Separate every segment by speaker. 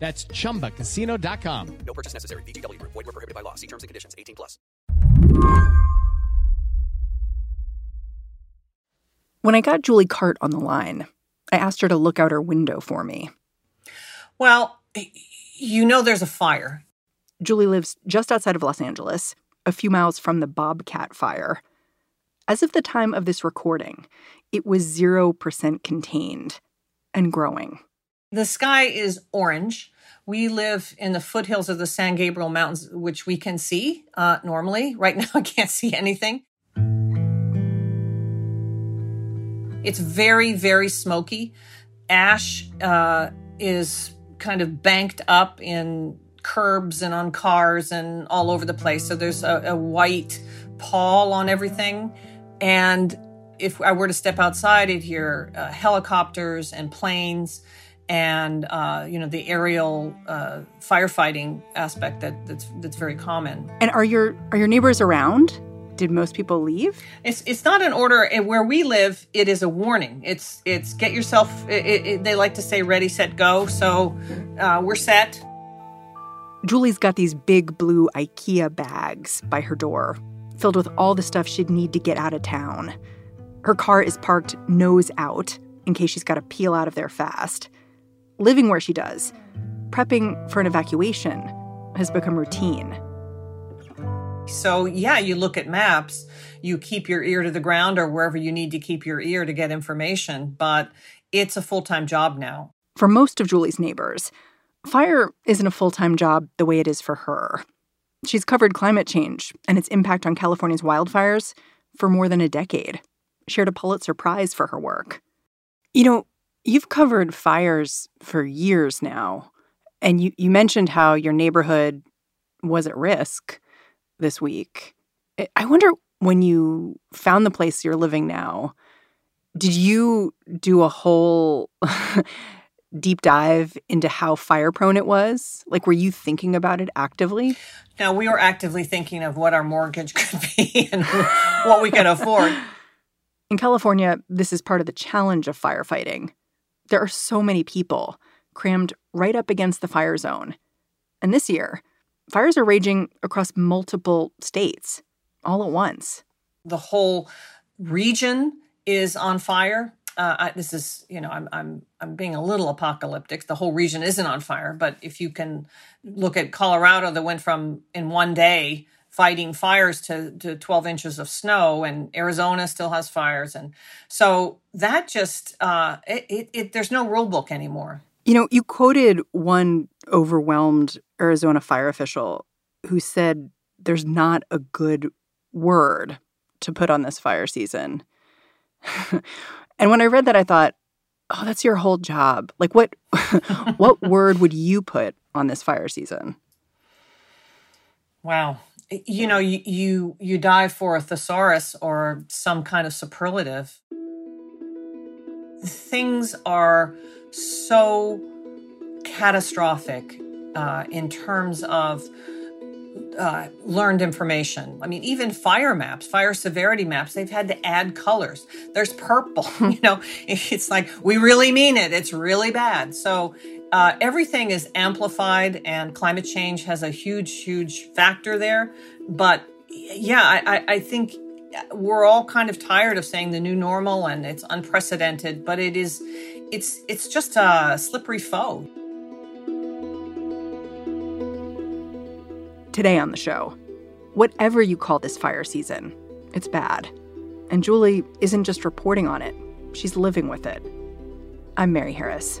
Speaker 1: That's chumbacasino.com.
Speaker 2: No purchase necessary. VGW Group. Void were prohibited by law. See terms and conditions. 18 plus.
Speaker 3: When I got Julie Cart on the line, I asked her to look out her window for me.
Speaker 4: Well, you know there's a fire.
Speaker 3: Julie lives just outside of Los Angeles, a few miles from the Bobcat fire. As of the time of this recording, it was 0% contained and growing.
Speaker 4: The sky is orange. We live in the foothills of the San Gabriel Mountains, which we can see uh, normally. Right now, I can't see anything. It's very, very smoky. Ash uh, is kind of banked up in curbs and on cars and all over the place. So there's a, a white pall on everything. And if I were to step outside, I'd hear uh, helicopters and planes and uh, you know the aerial uh, firefighting aspect that that's that's very common.
Speaker 3: And are your are your neighbors around? Did most people leave?
Speaker 4: It's it's not an order where we live. It is a warning. It's it's get yourself. It, it, they like to say ready, set, go. So uh, we're set.
Speaker 3: Julie's got these big blue IKEA bags by her door, filled with all the stuff she'd need to get out of town. Her car is parked nose out in case she's got to peel out of there fast. Living where she does, prepping for an evacuation has become routine.
Speaker 4: So, yeah, you look at maps, you keep your ear to the ground or wherever you need to keep your ear to get information, but it's a full time job now.
Speaker 3: For most of Julie's neighbors, fire isn't a full time job the way it is for her. She's covered climate change and its impact on California's wildfires for more than a decade, shared a Pulitzer Prize for her work. You know, you've covered fires for years now, and you, you mentioned how your neighborhood was at risk this week. I wonder when you found the place you're living now, did you do a whole deep dive into how fire prone it was? Like, were you thinking about it actively?
Speaker 4: Now, we were actively thinking of what our mortgage could be and what we could afford.
Speaker 3: In California, this is part of the challenge of firefighting. There are so many people crammed right up against the fire zone. And this year, fires are raging across multiple states all at once.
Speaker 4: The whole region is on fire. Uh, I, this is, you know, I'm I'm I'm being a little apocalyptic. The whole region isn't on fire, but if you can look at Colorado, that went from in one day fighting fires to, to 12 inches of snow and arizona still has fires. And so that just uh, it, it, it, there's no rule book anymore.
Speaker 3: You know you quoted one overwhelmed arizona fire official who said there's not a good word to put on this fire season. And when i read that i thought oh that's your whole job. Like what what word would you put on this fire season?
Speaker 4: Wow you know you you, you dive for a thesaurus or some kind of superlative things are so catastrophic uh, in terms of uh, learned information. I mean, even fire maps, fire severity maps, they've had to add colors. There's purple, you know, it's like, we really mean it. It's really bad. So uh, everything is amplified, and climate change has a huge, huge factor there. But yeah, I, I think we're all kind of tired of saying the new normal and it's unprecedented, but it is, it's, it's just a slippery foe.
Speaker 3: Today on the show, whatever you call this fire season, it's bad. And Julie isn't just reporting on it, she's living with it. I'm Mary Harris.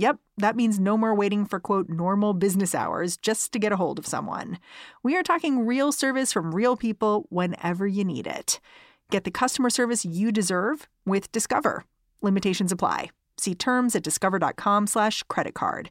Speaker 3: Yep, that means no more waiting for quote normal business hours just to get a hold of someone. We are talking real service from real people whenever you need it. Get the customer service you deserve with Discover. Limitations apply. See terms at discover.com/slash credit card.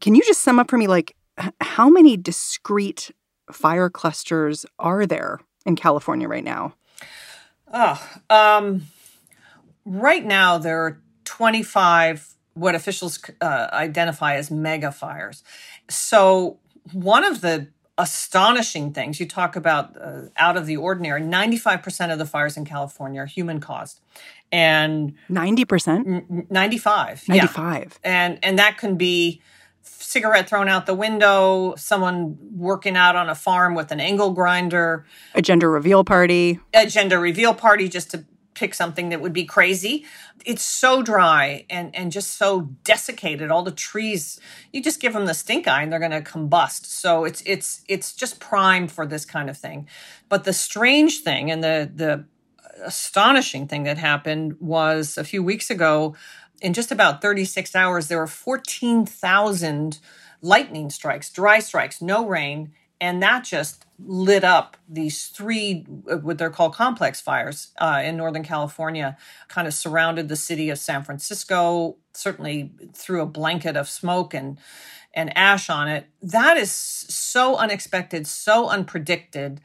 Speaker 3: Can you just sum up for me, like, how many discrete fire clusters are there in California right now?
Speaker 4: Oh, um, right now there are 25 what officials uh, identify as mega fires. So one of the astonishing things you talk about uh, out of the ordinary 95% of the fires in california are human caused and
Speaker 3: 90%?
Speaker 4: 95 yeah.
Speaker 3: 95.
Speaker 4: and and that can be cigarette thrown out the window someone working out on a farm with an angle grinder
Speaker 3: A gender reveal party.
Speaker 4: a gender reveal party just to pick something that would be crazy. It's so dry and and just so desiccated. All the trees, you just give them the stink eye and they're going to combust. So it's it's it's just prime for this kind of thing. But the strange thing and the the astonishing thing that happened was a few weeks ago in just about 36 hours there were 14,000 lightning strikes, dry strikes, no rain, and that just lit up these three what they're called complex fires uh, in northern california kind of surrounded the city of san francisco certainly threw a blanket of smoke and and ash on it. That is so unexpected so unpredicted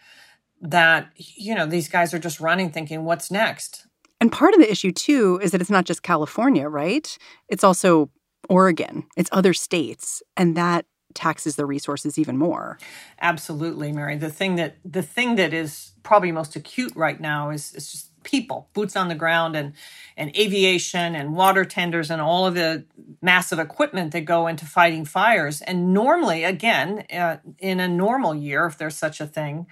Speaker 4: that you know these guys are just running thinking what's next
Speaker 3: And part of the issue, too, is that it's not just California, right? It's also Oregon, it's other states, and that taxes the resources even more.
Speaker 4: Absolutely, Mary. The thing that the thing that is probably most acute right now is is just people, boots on the ground, and and aviation and water tenders and all of the massive equipment that go into fighting fires. And normally, again, uh, in a normal year, if there's such a thing,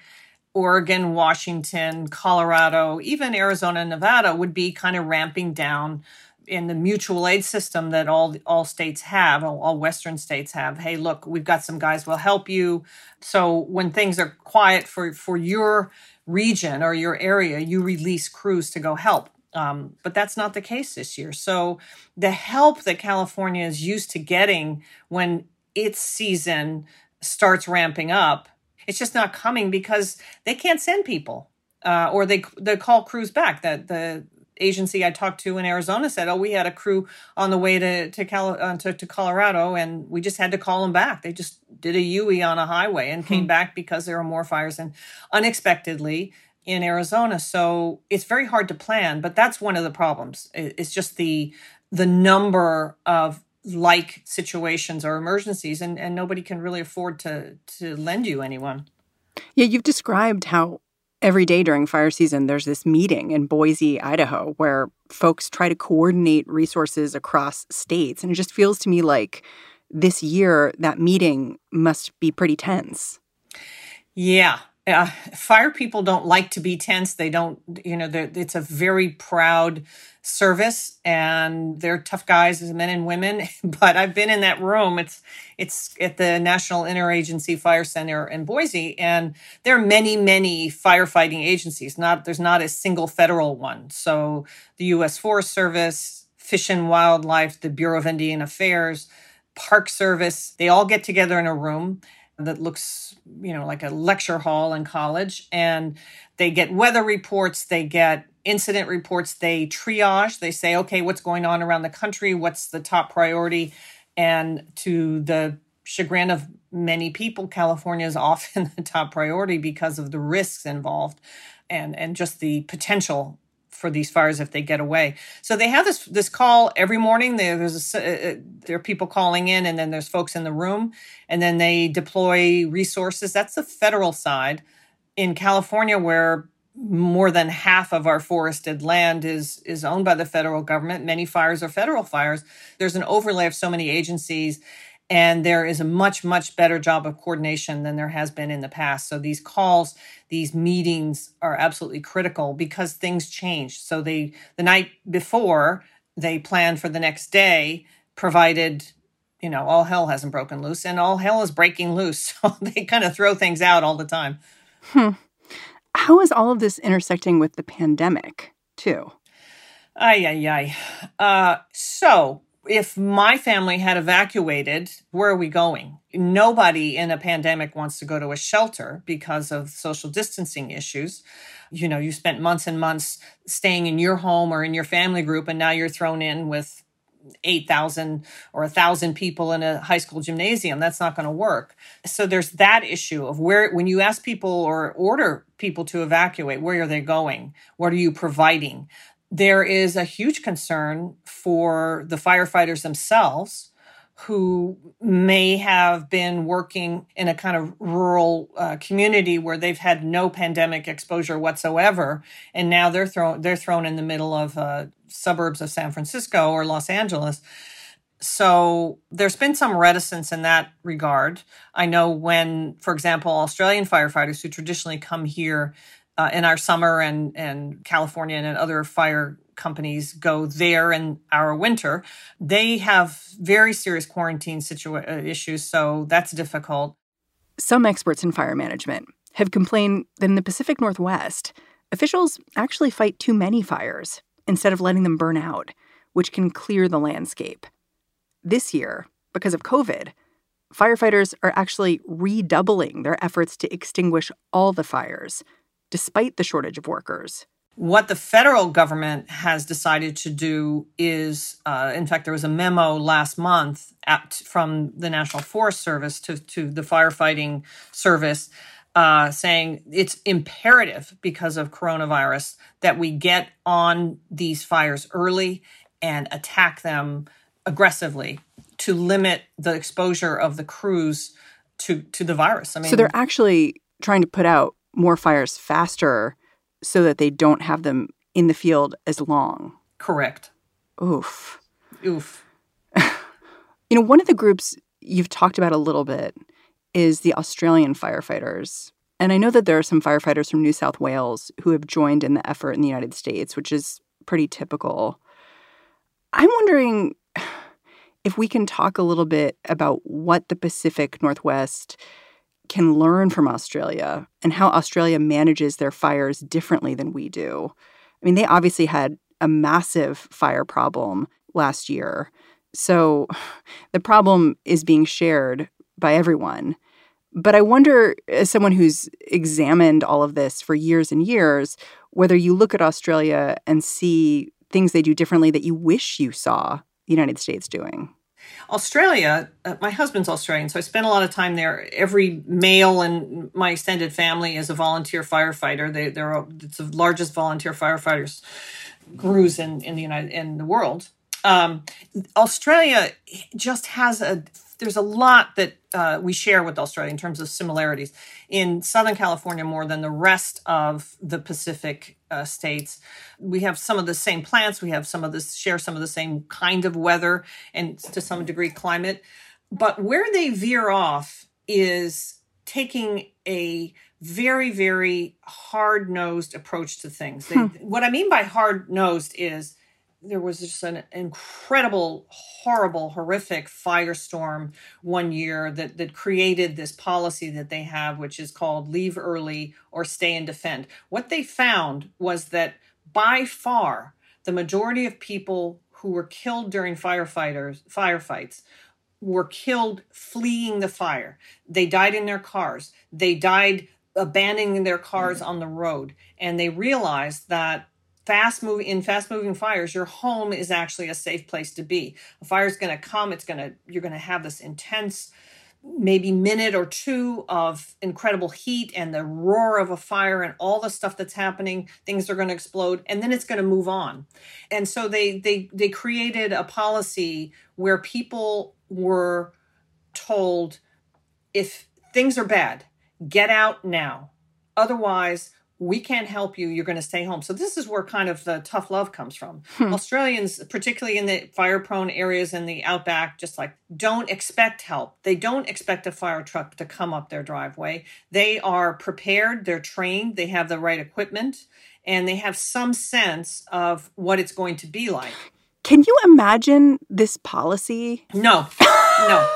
Speaker 4: Oregon, Washington, Colorado, even Arizona Nevada would be kind of ramping down in the mutual aid system that all all states have, all, all Western states have. Hey, look, we've got some guys will help you. So when things are quiet for for your region or your area, you release crews to go help. Um, but that's not the case this year. So the help that California is used to getting when its season starts ramping up, it's just not coming because they can't send people, uh, or they they call crews back. That the agency I talked to in Arizona said, "Oh, we had a crew on the way to to, Cal- uh, to, to Colorado, and we just had to call them back. They just did a UE on a highway and came back because there were more fires and unexpectedly." in Arizona. So it's very hard to plan, but that's one of the problems. It's just the the number of like situations or emergencies and, and nobody can really afford to to lend you anyone.
Speaker 3: Yeah, you've described how every day during fire season there's this meeting in Boise, Idaho, where folks try to coordinate resources across states. And it just feels to me like this year that meeting must be pretty tense.
Speaker 4: Yeah. Uh, fire people don't like to be tense. They don't, you know, it's a very proud service and they're tough guys as men and women. But I've been in that room. It's, it's at the National Interagency Fire Center in Boise. And there are many, many firefighting agencies. Not, there's not a single federal one. So the U.S. Forest Service, Fish and Wildlife, the Bureau of Indian Affairs, Park Service, they all get together in a room that looks, you know, like a lecture hall in college. And they get weather reports, they get incident reports, they triage, they say, okay, what's going on around the country? What's the top priority? And to the chagrin of many people, California is often the top priority because of the risks involved and, and just the potential for these fires if they get away. So they have this this call every morning. There, there's a, s- uh, there are people calling in, and then there's folks in the room, and then they deploy resources. That's the federal side. In California, where more than half of our forested land is is owned by the federal government. Many fires are federal fires. There's an overlay of so many agencies and there is a much much better job of coordination than there has been in the past. So these calls these meetings are absolutely critical because things change. So they the night before they plan for the next day provided you know all hell hasn't broken loose and all hell is breaking loose. So they kind of throw things out all the time.
Speaker 3: Hmm. how is all of this intersecting with the pandemic too?
Speaker 4: Ay ay ay. Uh, so if my family had evacuated, where are we going? Nobody in a pandemic wants to go to a shelter because of social distancing issues. You know, you spent months and months staying in your home or in your family group, and now you're thrown in with 8,000 or 1,000 people in a high school gymnasium. That's not going to work. So there's that issue of where, when you ask people or order people to evacuate, where are they going? What are you providing? There is a huge concern for the firefighters themselves who may have been working in a kind of rural uh, community where they've had no pandemic exposure whatsoever and now they're thrown they're thrown in the middle of uh, suburbs of San Francisco or Los Angeles so there's been some reticence in that regard. I know when, for example, Australian firefighters who traditionally come here uh, in our summer and and California and other fire companies go there in our winter, they have very serious quarantine situa- uh, issues. So that's difficult.
Speaker 3: Some experts in fire management have complained that in the Pacific Northwest, officials actually fight too many fires instead of letting them burn out, which can clear the landscape. This year, because of COVID, firefighters are actually redoubling their efforts to extinguish all the fires despite the shortage of workers.
Speaker 4: What the federal government has decided to do is, uh, in fact, there was a memo last month at, from the National Forest Service to, to the firefighting service uh, saying it's imperative because of coronavirus that we get on these fires early and attack them aggressively to limit the exposure of the crews to to the virus. I
Speaker 3: mean, so they're actually trying to put out more fires faster so that they don't have them in the field as long.
Speaker 4: Correct.
Speaker 3: Oof.
Speaker 4: Oof.
Speaker 3: you know, one of the groups you've talked about a little bit is the Australian firefighters. And I know that there are some firefighters from New South Wales who have joined in the effort in the United States, which is pretty typical. I'm wondering if we can talk a little bit about what the Pacific Northwest can learn from Australia and how Australia manages their fires differently than we do. I mean, they obviously had a massive fire problem last year. So the problem is being shared by everyone. But I wonder, as someone who's examined all of this for years and years, whether you look at Australia and see things they do differently that you wish you saw the United States doing.
Speaker 4: Australia, uh, my husband's Australian, so I spent a lot of time there. Every male in my extended family is a volunteer firefighter. They, they're it's the largest volunteer firefighters crews in, in the United in the world. Um, Australia just has a there's a lot that uh, we share with Australia in terms of similarities in Southern California more than the rest of the Pacific uh, states. We have some of the same plants. We have some of this share some of the same kind of weather and to some degree climate. But where they veer off is taking a very very hard nosed approach to things. They, hmm. What I mean by hard nosed is there was just an incredible, horrible, horrific firestorm one year that, that created this policy that they have, which is called leave early or stay and defend. What they found was that by far the majority of people who were killed during firefighters firefights were killed fleeing the fire. They died in their cars. They died abandoning their cars mm. on the road. And they realized that fast moving in fast moving fires your home is actually a safe place to be. A fire is going to come it's going to you're going to have this intense maybe minute or two of incredible heat and the roar of a fire and all the stuff that's happening things are going to explode and then it's going to move on. And so they they they created a policy where people were told if things are bad get out now. Otherwise we can't help you. You're going to stay home. So this is where kind of the tough love comes from. Hmm. Australians, particularly in the fire prone areas in the outback, just like don't expect help. They don't expect a fire truck to come up their driveway. They are prepared, they're trained, they have the right equipment, and they have some sense of what it's going to be like.
Speaker 3: Can you imagine this policy?
Speaker 4: No, no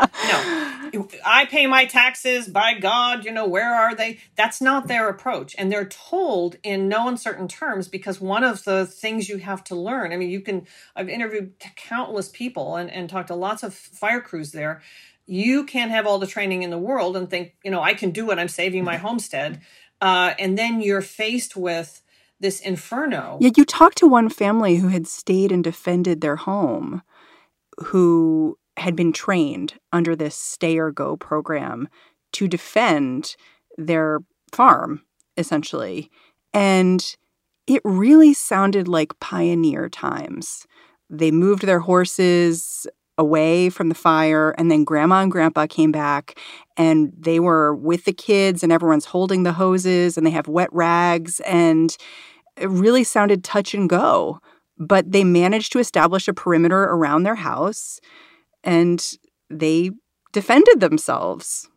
Speaker 4: no. I pay my taxes, by God, you know, where are they? That's not their approach. And they're told in no uncertain terms because one of the things you have to learn, I mean, you can, I've interviewed countless people and, and talked to lots of fire crews there. You can't have all the training in the world and think, you know, I can do it, I'm saving my homestead. Uh, and then you're faced with this inferno.
Speaker 3: Yeah, you talked to one family who had stayed and defended their home who had been trained under this stay or go program to defend their farm, essentially. And it really sounded like pioneer times. They moved their horses away from the fire, and then grandma and grandpa came back and they were with the kids, and everyone's holding the hoses and they have wet rags. And it really sounded touch and go. But they managed to establish a perimeter around their house and they defended themselves.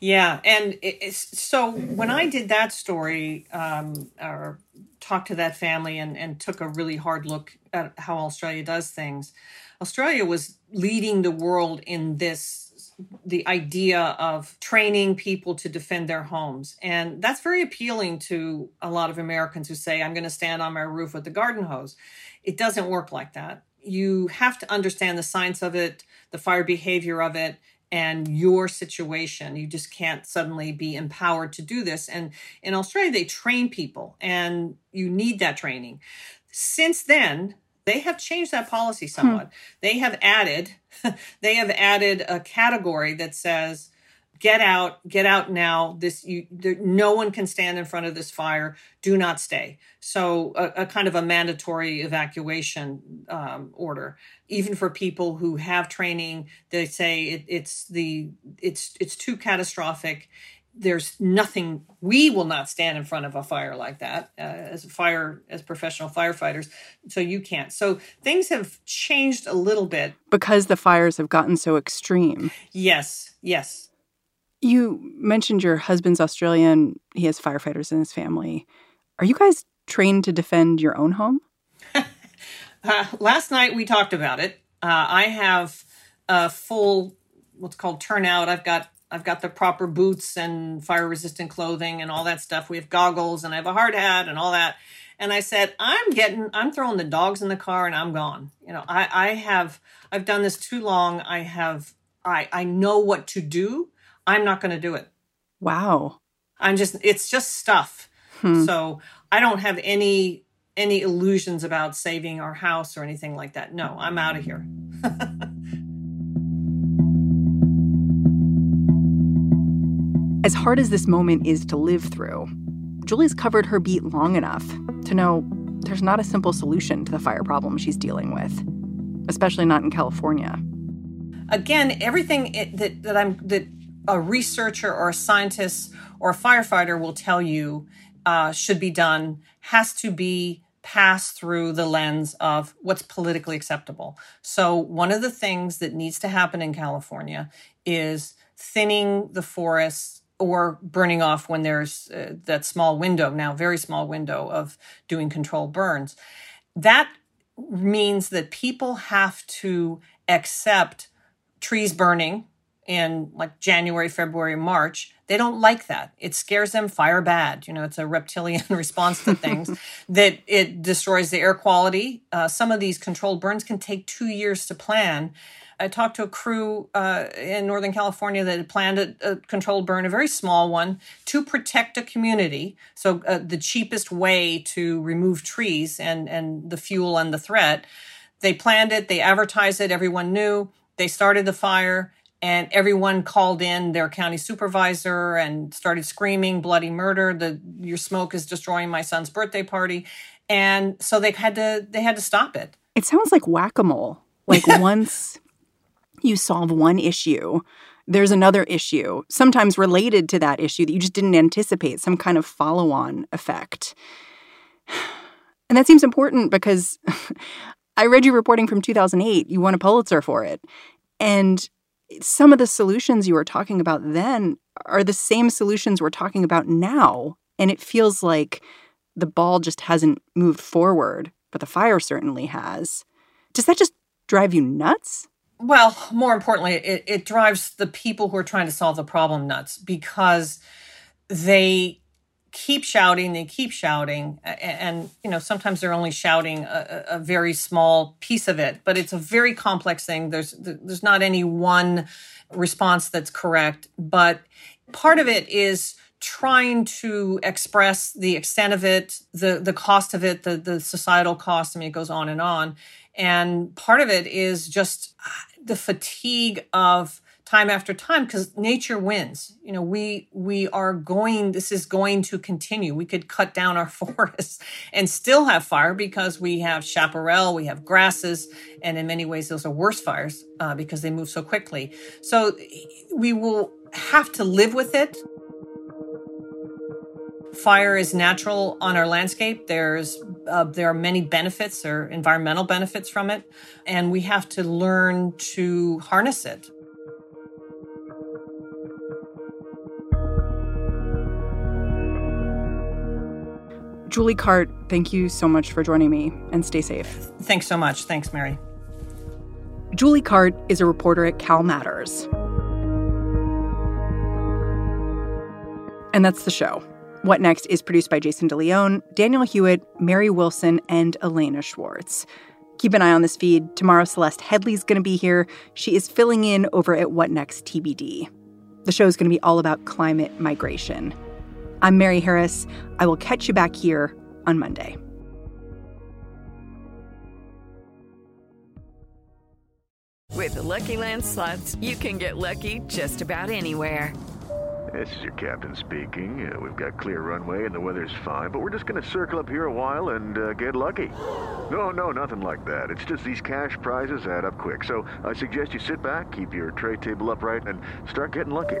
Speaker 4: Yeah, and so when I did that story, um, or talked to that family, and, and took a really hard look at how Australia does things, Australia was leading the world in this the idea of training people to defend their homes. And that's very appealing to a lot of Americans who say, I'm going to stand on my roof with the garden hose. It doesn't work like that. You have to understand the science of it the fire behavior of it and your situation. You just can't suddenly be empowered to do this. And in Australia, they train people, and you need that training. Since then, they have changed that policy hmm. somewhat. Hmm. They have added, they have added a category that says get out get out now. This you there, no one can stand in front of this fire. Do not stay. So a, a kind of a mandatory evacuation um, order. Even for people who have training they say it, it's the it's it's too catastrophic. There's nothing we will not stand in front of a fire like that uh, as a fire as professional firefighters. So you can't. So things have changed a little bit.
Speaker 3: Because the fires have gotten so extreme.
Speaker 4: Yes yes
Speaker 3: you mentioned your husband's Australian. He has firefighters in his family. Are you guys trained to defend your own home?
Speaker 4: uh, last night we talked about it. Uh, I have a full what's called turnout. I've got I've got the proper boots and fire resistant clothing and all that stuff. We have goggles and I have a hard hat and all that. And I said, I'm getting, I'm throwing the dogs in the car and I'm gone. You know, I, I have, I've done this too long. I have, I, I know what to do. I'm not going to do it.
Speaker 3: Wow.
Speaker 4: I'm just it's just stuff. Hmm. So I don't have any any illusions about saving our house or anything like that. No, I'm out of here.
Speaker 3: as hard as this moment is to live through, Julie's covered her beat long enough to know there's not a simple solution to the fire problem she's dealing with, especially not in California.
Speaker 4: Again, everything it, that that I'm that a researcher or a scientist or a firefighter will tell you uh, should be done has to be passed through the lens of what's politically acceptable. So, one of the things that needs to happen in California is thinning the forests or burning off when there's uh, that small window, now very small window of doing controlled burns. That means that people have to accept trees burning in like January, February, March, they don't like that. It scares them fire bad. You know, it's a reptilian response to things that it destroys the air quality. Uh, some of these controlled burns can take two years to plan. I talked to a crew uh, in Northern California that had planned a, a, controlled burn, a very small one, to protect a community. So, uh, the cheapest way to remove trees and, and the fuel and the threat. They planned it, they advertised it, everyone knew. They started the fire and everyone called in their county supervisor and started screaming bloody murder the your smoke is destroying my son's birthday party and so they had to they had to stop it
Speaker 3: it sounds like whack-a-mole like once you solve one issue there's another issue, sometimes related to that issue that you just didn't anticipate, some kind of follow on effect. And that seems important because I read you reporting from 2008. You won a Pulitzer for it. And some of the solutions you were talking about then are the same solutions we're talking about now. And it feels like the ball just hasn't moved forward, but the fire certainly has. Does that just drive you nuts?
Speaker 4: Well, more importantly, it, it drives the people who are trying to solve the problem nuts because they keep shouting, they keep shouting, and you know sometimes they're only shouting a, a, very small piece of it, but it's a very complex thing. There's there's not any one response that's correct, but part of it is trying to express the extent of it, the the cost of it, the the societal cost. I mean, it goes on and on, and part of it is just uh, the fatigue of time after time because nature wins. You know we we are going this is going to continue. We could cut down our forests and still have fire because we have chaparral we have grasses and in many ways those are worse fires uh, because they move so quickly. So we will have to live with it. Fire is natural on our landscape. There's uh, there are many benefits or environmental benefits from it and we have to learn to harness it
Speaker 3: Julie Cart, thank you so much for joining me and stay safe.
Speaker 4: Thanks so much. Thanks, Mary.
Speaker 3: Julie Cart is a reporter at CalMatters. And that's the show. What Next is produced by Jason DeLeon, Daniel Hewitt, Mary Wilson, and Elena Schwartz. Keep an eye on this feed. Tomorrow, Celeste Headlee's going to be here. She is filling in over at What Next TBD. The show is going to be all about climate migration. I'm Mary Harris. I will catch you back here on Monday.
Speaker 5: With the Lucky Land slots, you can get lucky just about anywhere.
Speaker 6: This is your captain speaking. Uh, we've got clear runway and the weather's fine, but we're just going to circle up here a while and uh, get lucky. No, no, nothing like that. It's just these cash prizes add up quick. So I suggest you sit back, keep your tray table upright, and start getting lucky.